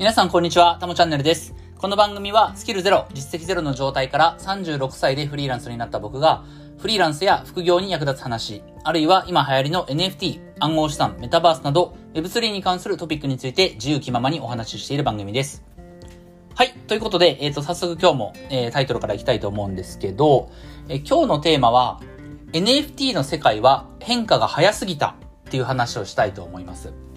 皆さんこんにちは、たもチャンネルです。この番組はスキルゼロ、実績ゼロの状態から36歳でフリーランスになった僕が、フリーランスや副業に役立つ話、あるいは今流行りの NFT、暗号資産、メタバースなど Web3 に関するトピックについて自由気ままにお話ししている番組です。はい。ということで、えっ、と、早速今日も、えータイトルからいきたいと思うんですけど、えー今日のテーマは、NFT の世界は変化が早すぎたっていう話をしたいと思います。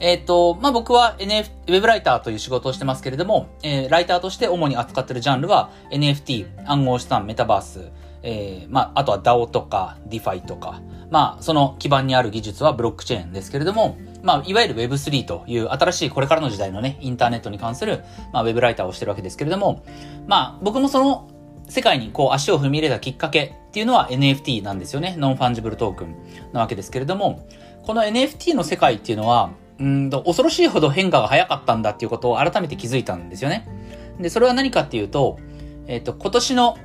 えっ、と、まあ、僕は NF、ウェブライターという仕事をしてますけれども、えーライターとして主に扱ってるジャンルは NFT、暗号資産、メタバース、えーまあ、あとは DAO とか DeFi とか、まあ、その基盤にある技術はブロックチェーンですけれども、まあ、いわゆる Web3 という新しいこれからの時代のね、インターネットに関する、まあ、ウェブライターをしてるわけですけれども、まあ、僕もその世界にこう足を踏み入れたきっかけっていうのは NFT なんですよね。 Non-Fungible Tokenなわけですけれども、この NFT の世界っていうのは、うんと、恐ろしいほど変化が早かったんだっていうことを改めて気づいたんですよね。で、それは何かっていうと、えっ、と、今年の、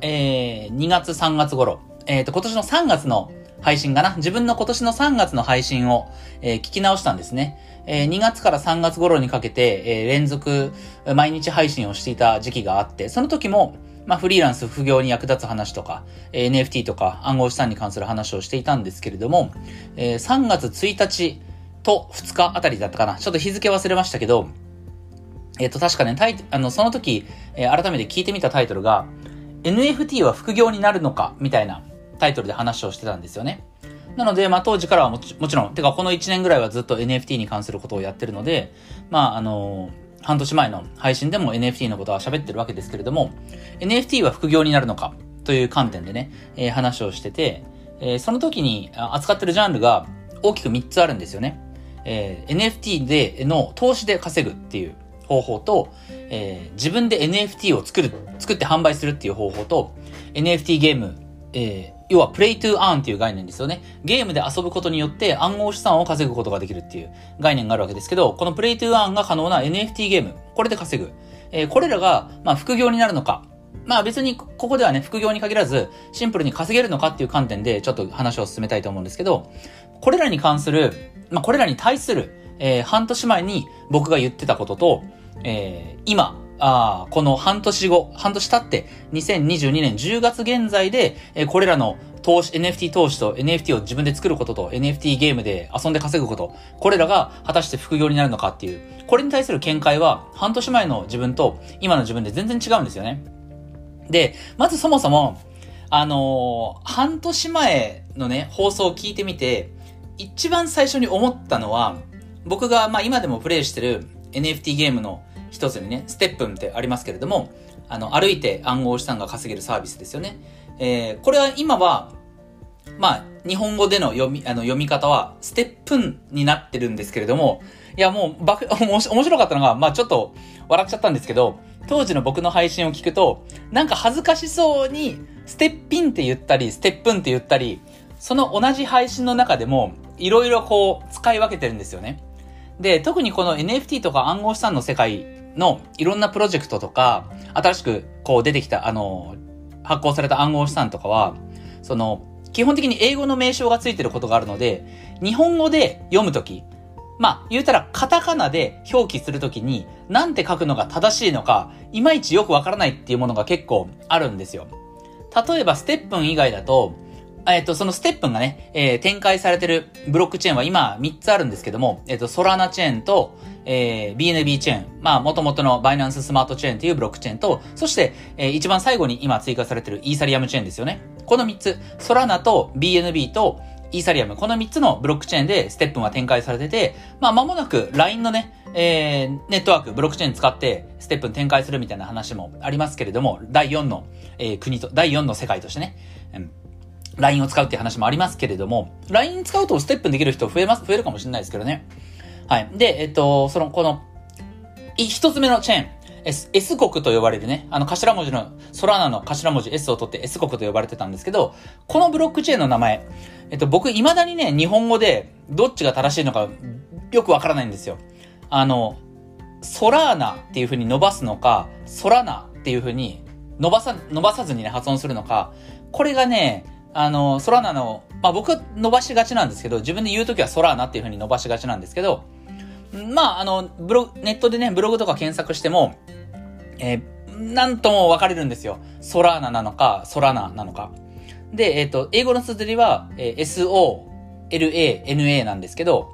えー2月3月頃、えっ、と、今年の3月の配信かな？自分の今年の3月の配信を、えー聞き直したんですね。えー2月から3月頃にかけて、えー連続、毎日配信をしていた時期があって、その時も、まあ、フリーランス、副業に役立つ話とか、えー NFT とか暗号資産に関する話をしていたんですけれども、えー3月1日と2日あたりだったかな。ちょっと日付忘れましたけど、えっ、と、確かね、タイあの、その時、えー改めて聞いてみたタイトルが、NFT は副業になるのかみたいなタイトルで話をしてたんですよね。なので、まあ当時からはもちもちろん、てかこの1年ぐらいはずっと NFT に関することをやってるので、まああの半年前の配信でも NFT のことは喋ってるわけですけれども、NFT は副業になるのかという観点でね、えー話をしてて、えーその時に扱ってるジャンルが大きく3つあるんですよね。えー NFT での投資で稼ぐっていう方法と、えー自分で NFT を作る、作って販売するっていう方法と、NFT ゲーム、えー要は Play to Earn っていう概念ですよね。ゲームで遊ぶことによって暗号資産を稼ぐことができるっていう概念があるわけですけど、この Play to Earn が可能な NFT ゲーム、これで稼ぐ。えーこれらが、まあ、副業になるのか。まあ別にここではね、副業に限らず、シンプルに稼げるのかっていう観点でちょっと話を進めたいと思うんですけど、これらに関する、まあこれらに対する、えー半年前に僕が言ってたことと、えー今、あーこの半年後、半年経って、2022年10月現在で、えーこれらの投資、NFT 投資と NFT を自分で作ることと NFT ゲームで遊んで稼ぐこと、これらが果たして副業になるのかっていう、これに対する見解は半年前の自分と今の自分で全然違うんですよね。で、まずそもそも、あのー半年前のね、放送を聞いてみて、一番最初に思ったのは、僕が、まあ今でもプレイしてる NFT ゲームの一つにね、ステップンってありますけれども、あの、歩いて暗号資産が稼げるサービスですよね。えー、これは今は、まあ、日本語での読み、あの、読み方は、ステップンになってるんですけれども、いや、もう、ばく、おもし面白かったのが、まあちょっと、笑っちゃったんですけど、当時の僕の配信を聞くと、なんか恥ずかしそうに、ステッピンって言ったり、ステップンって言ったり、その同じ配信の中でも、いろいろこう、使い分けてるんですよね。で、特にこの NFT とか暗号資産の世界のいろんなプロジェクトとか、新しくこう出てきた、あの、発行された暗号資産とかは、その、基本的に英語の名称がついてることがあるので、日本語で読むとき、まあ、言うたら、カタカナで表記するときに、なんて書くのが正しいのか、いまいちよくわからないっていうものが結構あるんですよ。例えば、ステップン以外だと、えっ、と、そのステップンがね、えー展開されてるブロックチェーンは今3つあるんですけども、えっ、と、ソラナチェーンと、えー BNB チェーン、まあ、元々のバイナンススマートチェーンっていうブロックチェーンと、そして、えー一番最後に今追加されてるイーサリアムチェーンですよね。この3つ、ソラナと BNB とイーサリアム、この3つのブロックチェーンでステップンは展開されてて、まあ、間もなく LINE のね、えーネットワーク、ブロックチェーン使ってステップン展開するみたいな話もありますけれども、第4の、えー国と、第4の世界としてね、うん、LINE を使うっていう話もありますけれども、LINE 使うとステップンできる人増えます、増えるかもしれないですけどね。はい。で、えっと、その、この、い一つ目のチェーン。S, S 国と呼ばれるね、あの頭文字の、ソラナの頭文字 S を取って S 国と呼ばれてたんですけど、このブロックチェーンの名前、えっと、僕未だにね、日本語でどっちが正しいのかよくわからないんですよ。あの、ソラーナっていう風に伸ばすのか、ソラナっていう風に伸ばさ、伸ばさずにね、発音するのか、これがね、あの、ソラナの、まあ僕は伸ばしがちなんですけど、自分で言うときはソラーナっていう風に伸ばしがちなんですけど、まあ、あの、ブログ、ネットでね、ブログとか検索しても、えー、なんとも分かれるんですよ。ソラーナなのか、ソラナなのか。で、えっ、ー、と、英語の綴りは、えー、S-O-L-A-N-A なんですけど、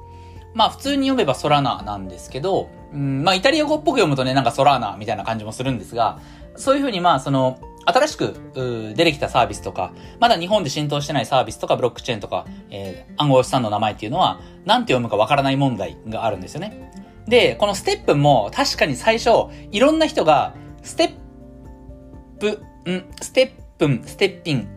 まあ普通に読めばソラナなんですけど、うん、まあイタリア語っぽく読むとね、なんかソラーナみたいな感じもするんですが、そういうふうにまあその、新しく出てきたサービスとか、まだ日本で浸透してないサービスとかブロックチェーンとか、えー、暗号資産の名前っていうのは、なんて読むかわからない問題があるんですよね。で、このステップも確かに最初、いろんな人が、ステップ、ん、ステップン、ステッピン。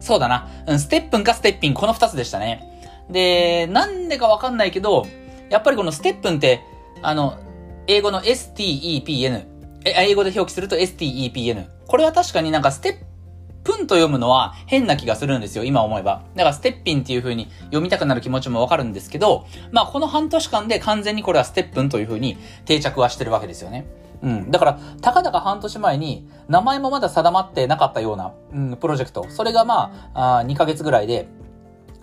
そうだな。うん、ステップンかステッピン、この二つでしたね。で、なんでかわかんないけど、やっぱりこのステップンって、あの、英語の STEPN、え英語で表記すると STEPN。これは確かになんかステップンと読むのは変な気がするんですよ、今思えば。だからステッピンっていう風に読みたくなる気持ちもわかるんですけど、まあこの半年間で完全にこれはステップンという風に定着はしてるわけですよね。うん。だから、たかだか半年前に、名前もまだ定まってなかったような、うん、プロジェクト。それがまあ、あ2ヶ月ぐらいで、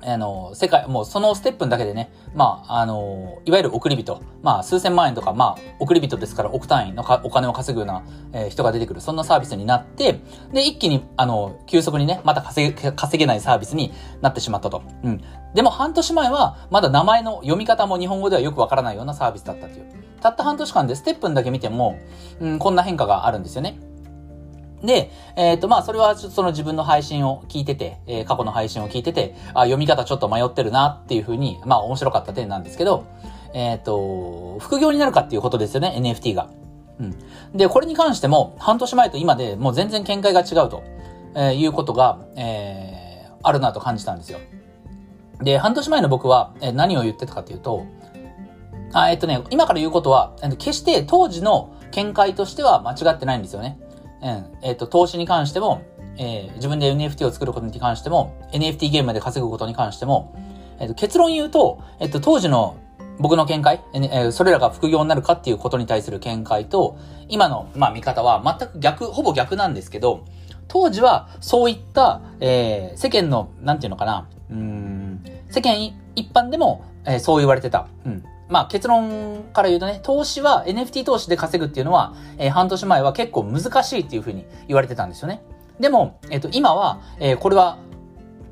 あの、世界、もうそのステップだけでね、まあ、あの、いわゆる送り人、まあ、数千万円とか、まあ、送り人ですから億単位のお金を稼ぐような、えー、人が出てくる、そんなサービスになって、で、一気に、あの、急速にね、また稼げ、稼げないサービスになってしまったと。うん。でも半年前は、まだ名前の読み方も日本語ではよくわからないようなサービスだったという。たった半年間でステップだけ見ても、うん、こんな変化があるんですよね。で、えっ、ー、と、まあ、それは、その自分の配信を聞いてて、えー、過去の配信を聞いてて、あ、読み方ちょっと迷ってるなっていうふうに、まあ、面白かった点なんですけど、えっ、ー、と、副業になるかっていうことですよね、NFT が。うん。で、これに関しても、半年前と今でもう全然見解が違うと、えー、いうことが、えー、あるなと感じたんですよ。で、半年前の僕は、えー、何を言ってたかというと、あえっ、とね、今から言うことは、決して当時の見解としては間違ってないんですよね。うん、えっ、ー、と、投資に関しても、えー、自分で NFT を作ることに関しても、NFT ゲームで稼ぐことに関しても、えっ、ー、と、結論言うと、えっ、と、当時の僕の見解、えー、それらが副業になるかっていうことに対する見解と、今の、まあ、見方は全く逆、ほぼ逆なんですけど、当時はそういった、えー、世間の、なんていうのかな、うん、世間一般でも、えー、そう言われてた。うん。まあ結論から言うとね、投資は NFT 投資で稼ぐっていうのは、えー、半年前は結構難しいっていうふうに言われてたんですよね。でも、えっ、ー、と、今は、えー、これは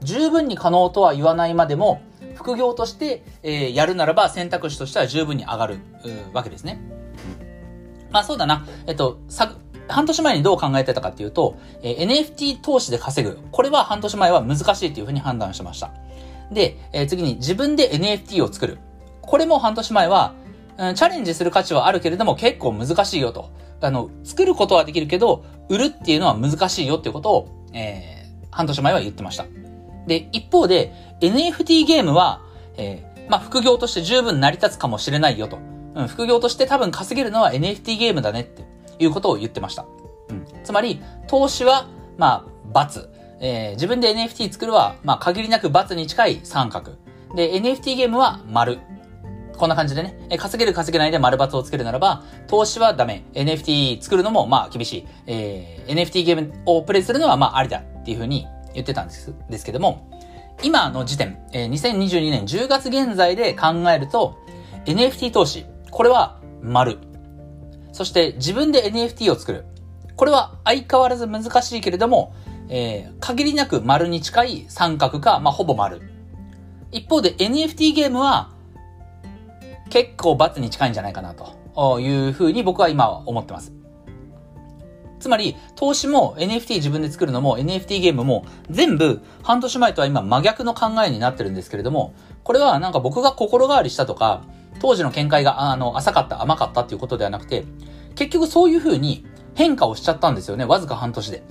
十分に可能とは言わないまでも、副業として、えー、やるならば選択肢としては十分に上がるわけですね。まあそうだな。えっと、さ、半年前にどう考えてたかっていうと、えー、NFT 投資で稼ぐ。これは半年前は難しいっていうふうに判断しました。で、えー、次に自分で NFT を作る。これも半年前は、チャレンジする価値はあるけれども結構難しいよと。あの、作ることはできるけど、売るっていうのは難しいよっていうことを、えー、半年前は言ってました。で、一方で、NFT ゲームは、えー、まあ、副業として十分成り立つかもしれないよと。うん、副業として多分稼げるのは NFT ゲームだねっていうことを言ってました。うん。つまり、投資は、まあ、×。えー、自分で NFT 作るは、まあ、限りなく×に近い三角。で、NFT ゲームは丸。こんな感じでね、え稼げる稼げないで丸抜をつけるならば、投資はダメ。NFT 作るのもまあ厳しい。えー、NFT ゲームをプレイするのはまあありだっていうふうに言ってたんですですけども、今の時点、えー、2022年10月現在で考えると、NFT 投資、これは丸。そして自分で NFT を作る。これは相変わらず難しいけれども、えー、限りなく丸に近い三角か、まあ、ほぼ丸。一方で NFT ゲームは、結構罰に近いんじゃないかなというふうに僕は今思ってます。つまり、投資も NFT 自分で作るのも NFT ゲームも全部半年前とは今真逆の考えになってるんですけれども、これはなんか僕が心変わりしたとか、当時の見解があの浅かった甘かったっていうことではなくて、結局そういうふうに変化をしちゃったんですよね。わずか半年で。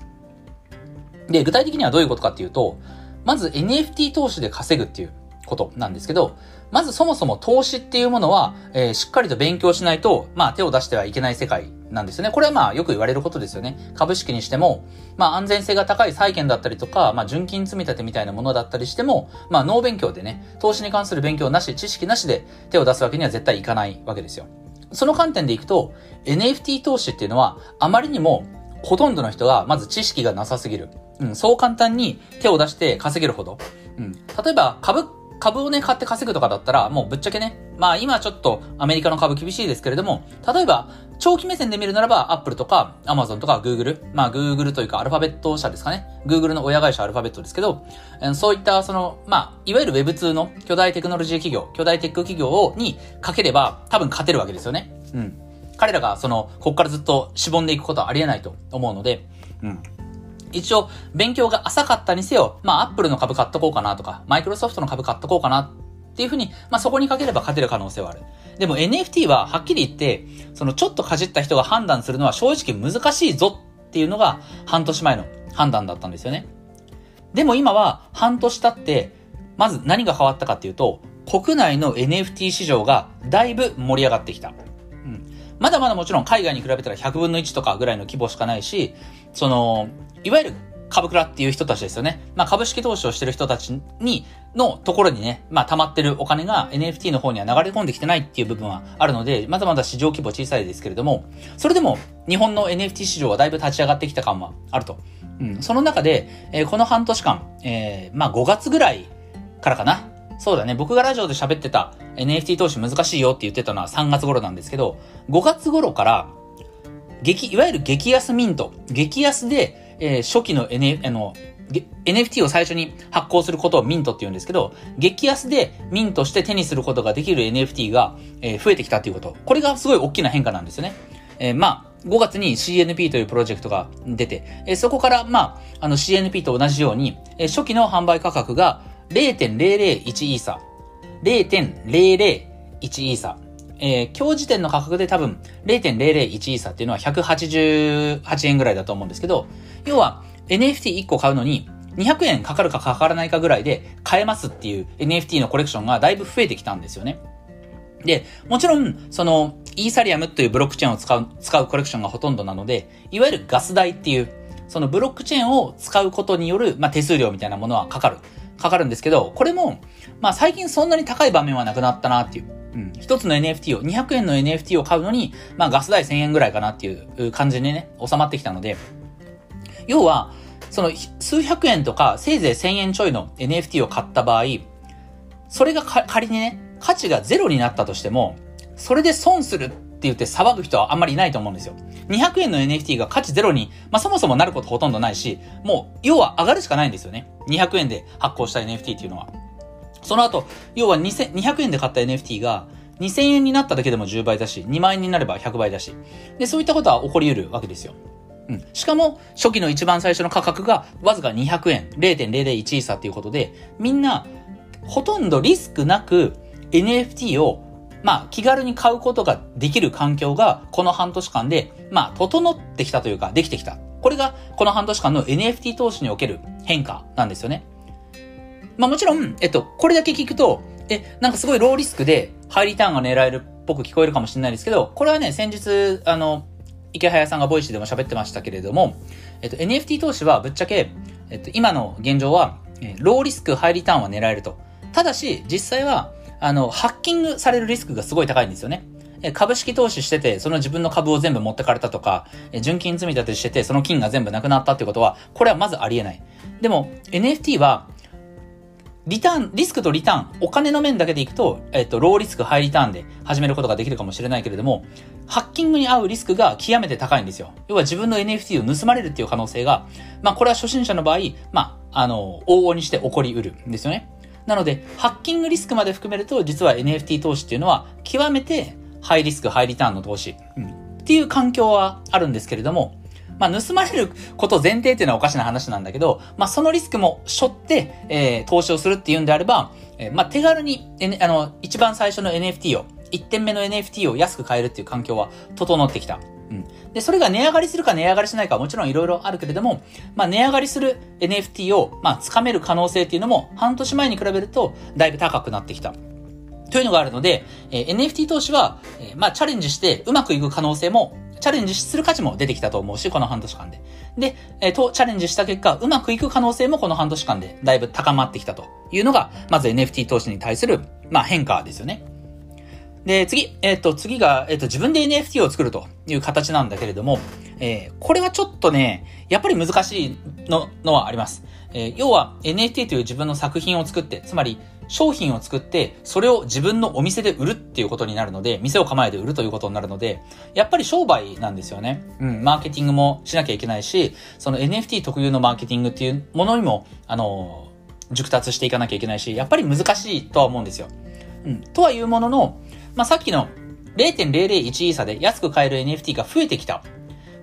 で、具体的にはどういうことかっていうと、まず NFT 投資で稼ぐっていうことなんですけど、まずそもそも投資っていうものは、えー、しっかりと勉強しないと、まあ手を出してはいけない世界なんですよね。これはまあよく言われることですよね。株式にしても、まあ安全性が高い債券だったりとか、まあ純金積み立てみたいなものだったりしても、まあ脳勉強でね、投資に関する勉強なし、知識なしで手を出すわけには絶対いかないわけですよ。その観点でいくと、NFT 投資っていうのは、あまりにもほとんどの人がまず知識がなさすぎる。うん、そう簡単に手を出して稼げるほど。うん、例えば株株をね、買って稼ぐとかだったら、もうぶっちゃけね、まあ今ちょっとアメリカの株厳しいですけれども、例えば長期目線で見るならば、Apple とか Amazon とか Google、まあ Google というかアルファベット社ですかね。Google の親会社アルファベットですけど、そういったその、まあ、いわゆる Web2 の巨大テクノロジー企業、巨大テック企業にかければ多分勝てるわけですよね。うん。彼らがその、こっからずっとしぼんでいくことはありえないと思うので、うん。一応、勉強が浅かったにせよ、まあ、アップルの株買っとこうかなとか、マイクロソフトの株買っとこうかなっていうふうに、まあ、そこにかければ勝てる可能性はある。でも NFT は、はっきり言って、そのちょっとかじった人が判断するのは正直難しいぞっていうのが、半年前の判断だったんですよね。でも今は、半年経って、まず何が変わったかっていうと、国内の NFT 市場がだいぶ盛り上がってきた。うん。まだまだもちろん海外に比べたら100分の1とかぐらいの規模しかないし、その、いわゆる株倉っていう人たちですよね。まあ株式投資をしてる人たちに、のところにね、まあ溜まってるお金が NFT の方には流れ込んできてないっていう部分はあるので、まだまだ市場規模小さいですけれども、それでも日本の NFT 市場はだいぶ立ち上がってきた感はあると。うん。その中で、えー、この半年間、えー、まあ5月ぐらいからかな。そうだね。僕がラジオで喋ってた NFT 投資難しいよって言ってたのは3月頃なんですけど、5月頃から、激、いわゆる激安ミント、激安で、えー、初期の N、あの、NFT を最初に発行することをミントって言うんですけど、激安でミントして手にすることができる NFT が、えー、増えてきたということ。これがすごい大きな変化なんですよね。えー、まあ、5月に CNP というプロジェクトが出て、えー、そこから、まあ、あの CNP と同じように、え、初期の販売価格が0.001イーサ。0.001イーサ。えー、今日時点の価格で多分0.001イーサっていうのは188円ぐらいだと思うんですけど、要は NFT1 個買うのに200円かかるかかからないかぐらいで買えますっていう NFT のコレクションがだいぶ増えてきたんですよね。で、もちろん、その、イーサリアムというブロックチェーンを使う、使うコレクションがほとんどなので、いわゆるガス代っていう、そのブロックチェーンを使うことによる、まあ、手数料みたいなものはかかる。かかるんですけど、これも、まあ、最近そんなに高い場面はなくなったなっていう。うん。一つの NFT を、200円の NFT を買うのに、まあ、ガス代1000円ぐらいかなっていう感じでね、収まってきたので、要は、その数百円とかせいぜい1000円ちょいの NFT を買った場合、それが仮にね、価値がゼロになったとしても、それで損するって言って騒ぐ人はあんまりいないと思うんですよ。200円の NFT が価値ゼロに、まあ、そもそもなることほとんどないし、もう、要は上がるしかないんですよね。200円で発行した NFT っていうのは。その後、要は200円で買った NFT が、2000円になっただけでも10倍だし、2万円になれば100倍だし。で、そういったことは起こり得るわけですよ。うん。しかも、初期の一番最初の価格がわずか200円、0.001イーサっていうことで、みんな、ほとんどリスクなく NFT を、まあ、気軽に買うことができる環境が、この半年間で、まあ、整ってきたというか、できてきた。これが、この半年間の NFT 投資における変化なんですよね。まあもちろん、えっと、これだけ聞くと、え、なんかすごいローリスクで、ハイリターンが狙えるっぽく聞こえるかもしれないですけど、これはね、先日、あの、イケハヤさんが Voicy でも喋ってましたけれども、えっと、NFT 投資はぶっちゃけ、えっと、今の現状は、えローリスク、ハイリターンは狙えると。ただし、実際は、あの、ハッキングされるリスクがすごい高いんですよね。株式投資してて、その自分の株を全部持ってかれたとか、純金積み立てしてて、その金が全部なくなったってことは、これはまずありえない。でも、NFT は、リターン、リスクとリターン、お金の面だけでいくと、えっと、ローリスク、ハイリターンで始めることができるかもしれないけれども、ハッキングに合うリスクが極めて高いんですよ。要は自分の NFT を盗まれるっていう可能性が、まあこれは初心者の場合、まあ、あの、往々にして起こりうるんですよね。なので、ハッキングリスクまで含めると、実は NFT 投資っていうのは、極めてハイリスク、ハイリターンの投資、うん、っていう環境はあるんですけれども、まあ、盗まれること前提っていうのはおかしな話なんだけど、まあ、そのリスクも背負って、えー、投資をするっていうんであれば、えー、まあ、手軽に、N、あの、一番最初の NFT を、1点目の NFT を安く買えるっていう環境は整ってきた。うん。で、それが値上がりするか値上がりしないかはもちろんいろいろあるけれども、まあ、値上がりする NFT を、まあ、掴める可能性っていうのも、半年前に比べると、だいぶ高くなってきた。というのがあるので、えー、NFT 投資は、えー、まあ、チャレンジしてうまくいく可能性もチャレンジする価値も出てきたと思うし、この半年間で。で、えっ、ー、と、チャレンジした結果、うまくいく可能性もこの半年間でだいぶ高まってきたというのが、まず NFT 投資に対する、まあ変化ですよね。で、次、えっ、ー、と、次が、えっ、ー、と、自分で NFT を作るという形なんだけれども、えー、これはちょっとね、やっぱり難しいの、のはあります。え、要は NFT という自分の作品を作って、つまり商品を作って、それを自分のお店で売るっていうことになるので、店を構えて売るということになるので、やっぱり商売なんですよね。うん、マーケティングもしなきゃいけないし、その NFT 特有のマーケティングっていうものにも、あの、熟達していかなきゃいけないし、やっぱり難しいとは思うんですよ。うん、とはいうものの、まあ、さっきの0.001イーサで安く買える NFT が増えてきた。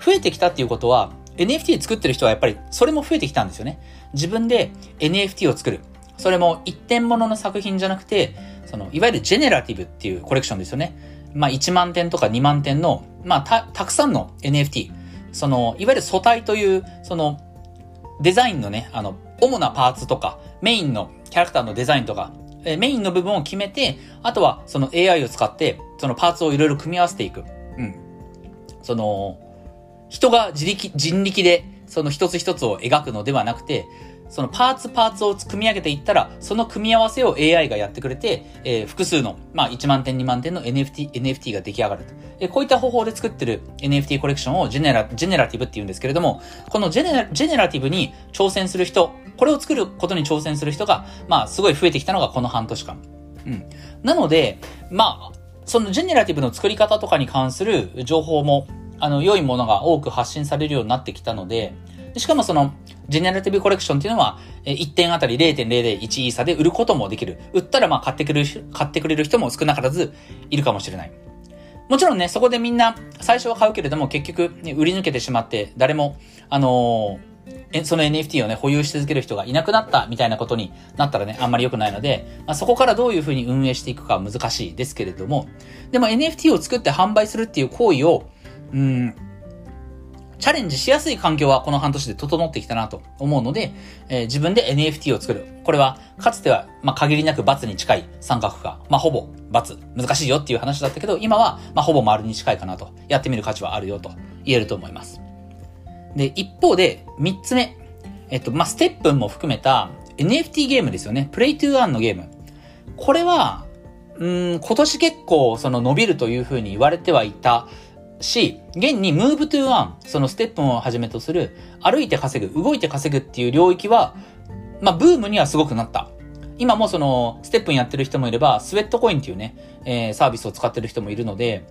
増えてきたっていうことは、NFT 作ってる人はやっぱりそれも増えてきたんですよね。自分で NFT を作る。それも一点物のの作品じゃなくて、その、いわゆるジェネラティブっていうコレクションですよね。まあ、1万点とか2万点の、まあ、た、たくさんの NFT。その、いわゆる素体という、その、デザインのね、あの、主なパーツとか、メインのキャラクターのデザインとか、えメインの部分を決めて、あとはその AI を使って、そのパーツをいろいろ組み合わせていく。うん。その、人が自力、人力でその一つ一つを描くのではなくて、そのパーツパーツを組み上げていったら、その組み合わせを AI がやってくれて、えー、複数の、まあ、1万点、2万点の NFT、NFT が出来上がると。えー、こういった方法で作ってる NFT コレクションをジェネラ、ジェネラティブって言うんですけれども、このジェネラ、ジェネラティブに挑戦する人、これを作ることに挑戦する人が、まあ、すごい増えてきたのがこの半年間。うん。なので、まあ、そのジェネラティブの作り方とかに関する情報も、あの、良いものが多く発信されるようになってきたので、しかもその、ジェネラティブコレクションっていうのは、1点あたり0.001イーサで売ることもできる。売ったらまあ買ってくれる、買ってくれる人も少なからずいるかもしれない。もちろんね、そこでみんな最初は買うけれども結局、ね、売り抜けてしまって誰も、あのー、その NFT をね、保有し続ける人がいなくなったみたいなことになったらね、あんまり良くないので、まあ、そこからどういうふうに運営していくかは難しいですけれども、でも NFT を作って販売するっていう行為を、うん、チャレンジしやすい環境はこの半年で整ってきたなと思うので、えー、自分で NFT を作る。これは、かつては、ま、限りなく×に近い三角化。まあ、ほぼ×。難しいよっていう話だったけど、今は、ま、ほぼ丸に近いかなと。やってみる価値はあるよと言えると思います。で、一方で、三つ目。えっと、まあ、ステップも含めた NFT ゲームですよね。プレイトゥーアンのゲーム。これは、うん、今年結構その伸びるというふうに言われてはいたし、現に move to earn、そのステップをはじめとする、歩いて稼ぐ、動いて稼ぐっていう領域は、まあ、ブームにはすごくなった。今もその、ステップンやってる人もいれば、スウェットコインっていうね、えー、サービスを使ってる人もいるので、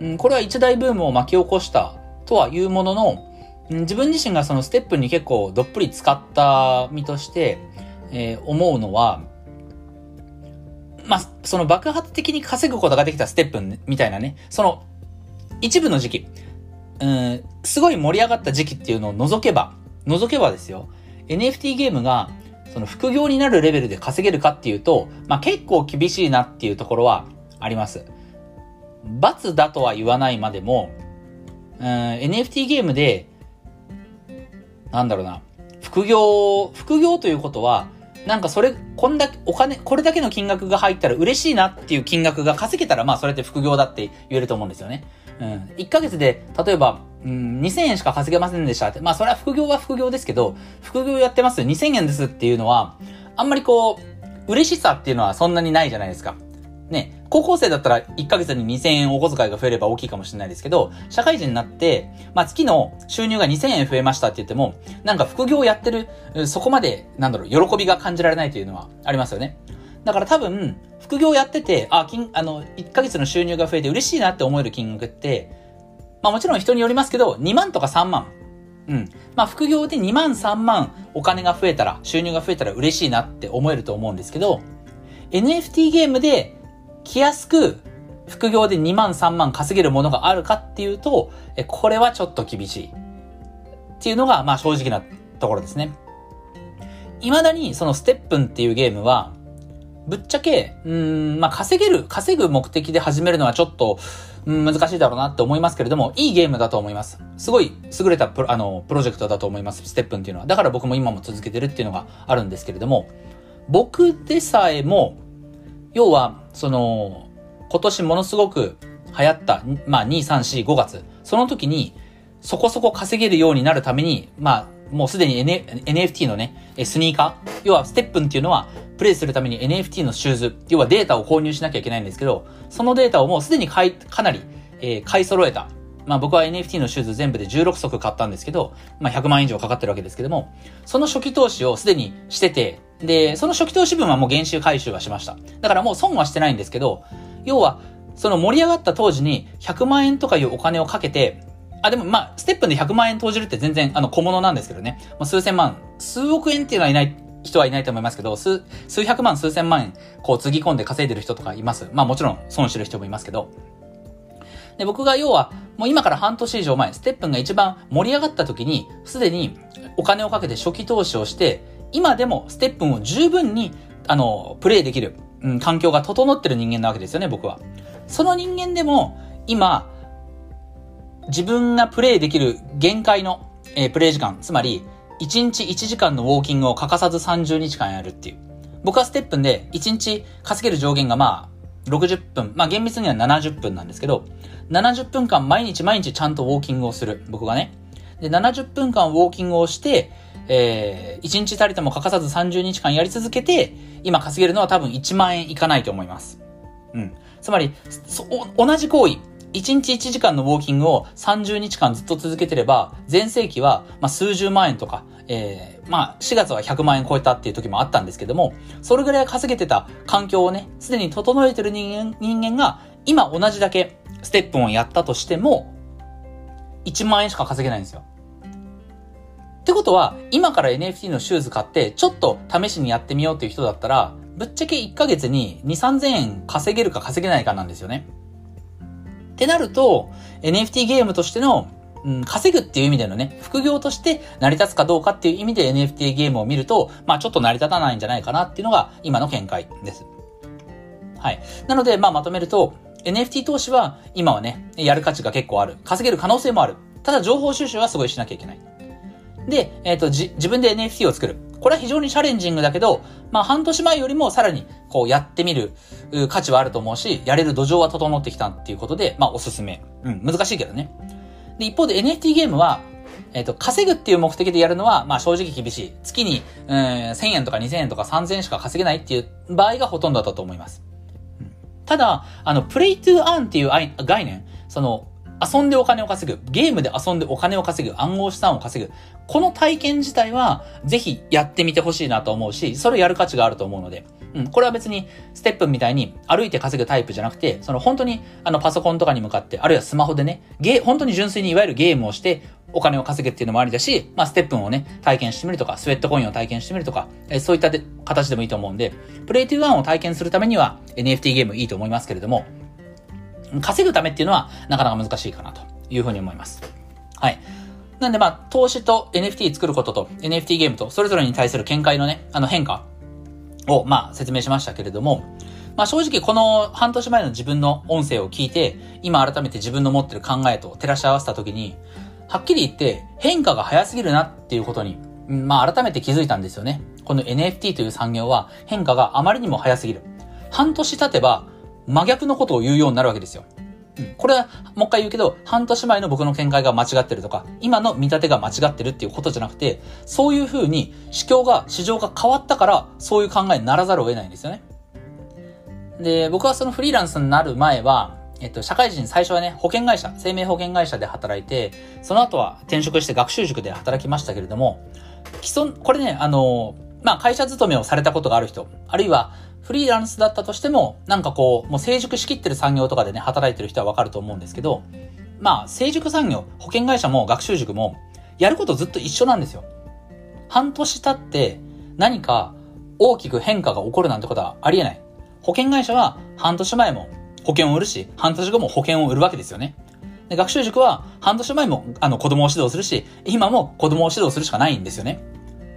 うん、これは一大ブームを巻き起こしたとはいうものの、うん、自分自身がそのステップに結構どっぷり使った身として、えー、思うのは、まあ、その爆発的に稼ぐことができたステップンみたいなね、その一部の時期、うん、すごい盛り上がった時期っていうのを除けば、除けばですよ、NFT ゲームが、その副業になるレベルで稼げるかっていうと、まあ、結構厳しいなっていうところはあります。罰だとは言わないまでも、うん、NFT ゲームで、なんだろうな、副業、副業ということは、なんかそれ、こんだけ、お金、これだけの金額が入ったら嬉しいなっていう金額が稼げたら、まあそれって副業だって言えると思うんですよね。うん。1ヶ月で、例えば、うん、2000円しか稼げませんでしたって。まあ、それは副業は副業ですけど、副業やってます、2000円ですっていうのは、あんまりこう、嬉しさっていうのはそんなにないじゃないですか。ね、高校生だったら1ヶ月に2000円お小遣いが増えれば大きいかもしれないですけど、社会人になって、まあ、月の収入が2000円増えましたって言っても、なんか副業やってる、そこまで、なんだろう、喜びが感じられないというのはありますよね。だから多分、副業やってて、あ、金、あの、1ヶ月の収入が増えて嬉しいなって思える金額って、まあもちろん人によりますけど、2万とか3万。うん。まあ副業で2万3万お金が増えたら、収入が増えたら嬉しいなって思えると思うんですけど、NFT ゲームで気安く副業で2万3万稼げるものがあるかっていうと、これはちょっと厳しい。っていうのが、まあ正直なところですね。未だにそのステップンっていうゲームは、ぶっちゃけ、うん、まあ、稼げる、稼ぐ目的で始めるのはちょっと、難しいだろうなって思いますけれども、いいゲームだと思います。すごい優れたプロあのプロジェクトだと思います、ステップンっていうのは。だから僕も今も続けてるっていうのがあるんですけれども、僕でさえも、要は、その、今年ものすごく流行った、まあ、2、3、4、5月、その時に、そこそこ稼げるようになるために、まあ、もうすでに、N、NFT のね、スニーカー、要はステップンっていうのは、プレイするために NFT のシューズ、要はデータを購入しなきゃいけないんですけど、そのデータをもうすでに買い、かなり、えー、買い揃えた。まあ僕は NFT のシューズ全部で16足買ったんですけど、まあ100万以上かかってるわけですけども、その初期投資をすでにしてて、で、その初期投資分はもう減収回収はしました。だからもう損はしてないんですけど、要は、その盛り上がった当時に100万円とかいうお金をかけて、あ、でもまあ、ステップで100万円投じるって全然あの小物なんですけどね。まあ、数千万、数億円っていうのはいない人はいないと思いますけど、数、数百万、数千万円、こう、つぎ込んで稼いでる人とかいます。まあもちろん、損してる人もいますけど。で、僕が要は、もう今から半年以上前、ステップが一番盛り上がった時に、すでにお金をかけて初期投資をして、今でもステップンを十分に、あの、プレイできる、うん、環境が整ってる人間なわけですよね、僕は。その人間でも、今、自分がプレイできる限界の、えー、プレイ時間、つまり、1日1時間のウォーキングを欠かさず30日間やるっていう。僕はステップンで1日稼げる上限がまあ60分。まあ厳密には70分なんですけど、70分間毎日毎日ちゃんとウォーキングをする。僕がね。で、70分間ウォーキングをして、えー、1日たりとも欠かさず30日間やり続けて、今稼げるのは多分1万円いかないと思います。うん。つまり、そ同じ行為、1日1時間のウォーキングを30日間ずっと続けてれば、前世紀は、まあ、数十万円とか、えー、まあ、4月は100万円超えたっていう時もあったんですけども、それぐらい稼げてた環境をね、すでに整えてる人間人間が、今同じだけステップをやったとしても、1万円しか稼げないんですよ。ってことは、今から NFT のシューズ買って、ちょっと試しにやってみようっていう人だったら、ぶっちゃけ1ヶ月に2、3000円稼げるか稼げないかなんですよね。ってなると、NFT ゲームとしての、うん、稼ぐっていう意味でのね、副業として成り立つかどうかっていう意味で NFT ゲームを見ると、まあちょっと成り立たないんじゃないかなっていうのが今の見解です。はい。なので、まあまとめると、NFT 投資は今はね、やる価値が結構ある。稼げる可能性もある。ただ情報収集はすごいしなきゃいけない。で、えっ、ー、と、じ、自分で NFT を作る。これは非常にチャレンジングだけど、まあ半年前よりもさらにこうやってみる価値はあると思うし、やれる土壌は整ってきたっていうことで、まあおすすめ。うん、難しいけどね。で、一方で NFT ゲームは、えっ、ー、と、稼ぐっていう目的でやるのは、まあ正直厳しい。月に、うん、1000円とか2000円とか3000円しか稼げないっていう場合がほとんどだったと思います。ただ、あの、プレイトゥーアンっていう概念、その、遊んでお金を稼ぐ、ゲームで遊んでお金を稼ぐ、暗号資産を稼ぐ。この体験自体は、ぜひやってみてほしいなと思うし、それをやる価値があると思うので、うん、これは別に、ステップみたいに歩いて稼ぐタイプじゃなくて、その本当に、あの、パソコンとかに向かって、あるいはスマホでね、ゲ、本当に純粋にいわゆるゲームをして、お金を稼ぐっていうのもありだし、まあ、ステップンをね、体験してみるとか、スウェットコインを体験してみるとか、えそういった形でもいいと思うんで、プレイトゥーワンを体験するためには NFT ゲームいいと思いますけれども、稼ぐためっていうのはなかなか難しいかなというふうに思います。はい。なんでまあ、投資と NFT 作ることと NFT ゲームとそれぞれに対する見解のね、あの変化をまあ説明しましたけれども、まあ正直この半年前の自分の音声を聞いて、今改めて自分の持ってる考えと照らし合わせたときに、はっきり言って変化が早すぎるなっていうことに、まあ改めて気づいたんですよね。この NFT という産業は変化があまりにも早すぎる。半年経てば真逆のことを言うようになるわけですよ。うん、これは、もう一回言うけど、半年前の僕の見解が間違ってるとか、今の見立てが間違ってるっていうことじゃなくて、そういう風に、市況が、市場が変わったから、そういう考えにならざるを得ないんですよね。で、僕はそのフリーランスになる前は、えっと、社会人最初はね、保険会社、生命保険会社で働いて、その後は転職して学習塾で働きましたけれども、基礎、これね、あの、まあ、会社勤めをされたことがある人、あるいは、フリーランスだったとしても、なんかこう、もう成熟しきってる産業とかでね、働いてる人はわかると思うんですけど、まあ、成熟産業、保険会社も学習塾も、やることずっと一緒なんですよ。半年経って何か大きく変化が起こるなんてことはありえない。保険会社は半年前も保険を売るし、半年後も保険を売るわけですよね。で学習塾は半年前もあの子供を指導するし、今も子供を指導するしかないんですよね。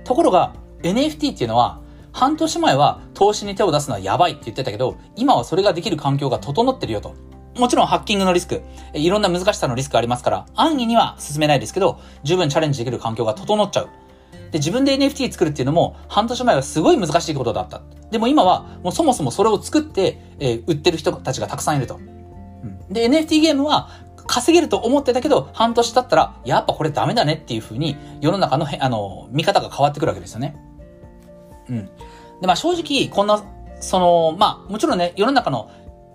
ところが NFT っていうのは半年前は投資に手を出すのはやばいって言ってたけど、今はそれができる環境が整ってるよと。もちろんハッキングのリスク、いろんな難しさのリスクありますから、安易には進めないですけど、十分チャレンジできる環境が整っちゃう。で、自分で NFT 作るっていうのも、半年前はすごい難しいことだった。でも今は、もうそもそもそれを作って、えー、売ってる人たちがたくさんいると。うんで、NFT ゲームは、稼げると思ってたけど、半年経ったら、やっぱこれダメだねっていう風に、世の中のあの、見方が変わってくるわけですよね。うん。で、まあ正直、こんな、その、まあもちろんね、世の中の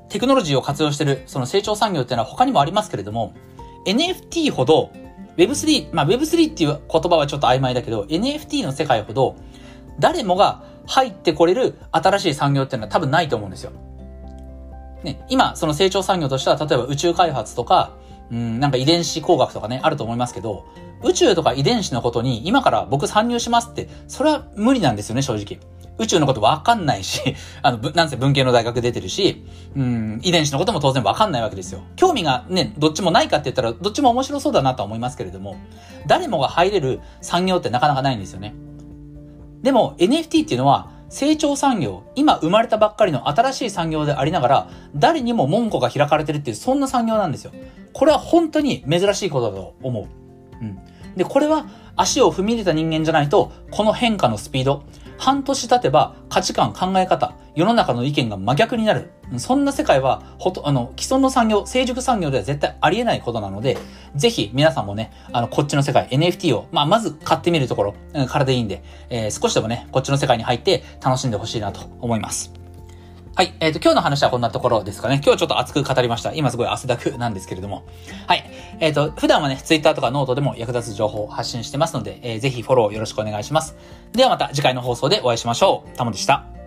テクノロジーを活用してる、その成長産業っていうのは他にもありますけれども、NFT ほど、Web3、まあ Web3 っていう言葉はちょっと曖昧だけど、NFT の世界ほど、誰もが入ってこれる新しい産業っていうのは多分ないと思うんですよ。ね、今、その成長産業としては、例えば宇宙開発とか、うん、なんか遺伝子工学とかね、あると思いますけど、宇宙とか遺伝子のことに今から僕参入しますって、それは無理なんですよね、正直。宇宙のことわかんないし、あの、なんせ文系の大学出てるし、うん、遺伝子のことも当然わかんないわけですよ。興味がね、どっちもないかって言ったら、どっちも面白そうだなとは思いますけれども、誰もが入れる産業ってなかなかないんですよね。でも NFT っていうのは、成長産業、今生まれたばっかりの新しい産業でありながら、誰にも門戸が開かれてるっていう、そんな産業なんですよ。これは本当に珍しいことだと思う。うん。で、これは足を踏み入れた人間じゃないと、この変化のスピード、半年経てば価値観、考え方、世の中の意見が真逆になる。そんな世界は、ほと、あの、既存の産業、成熟産業では絶対ありえないことなので、ぜひ皆さんもね、あの、こっちの世界、NFT を、まあ、まず買ってみるところ、からでいいんで、えー、少しでもね、こっちの世界に入って楽しんでほしいなと思います。はい。えっ、ー、と、今日の話はこんなところですかね。今日ちょっと熱く語りました。今すごい汗だくなんですけれども。はい。えっ、ー、と、普段はね、Twitter とかノートでも役立つ情報を発信してますので、えー、ぜひフォローよろしくお願いします。ではまた次回の放送でお会いしましょう。タモでした。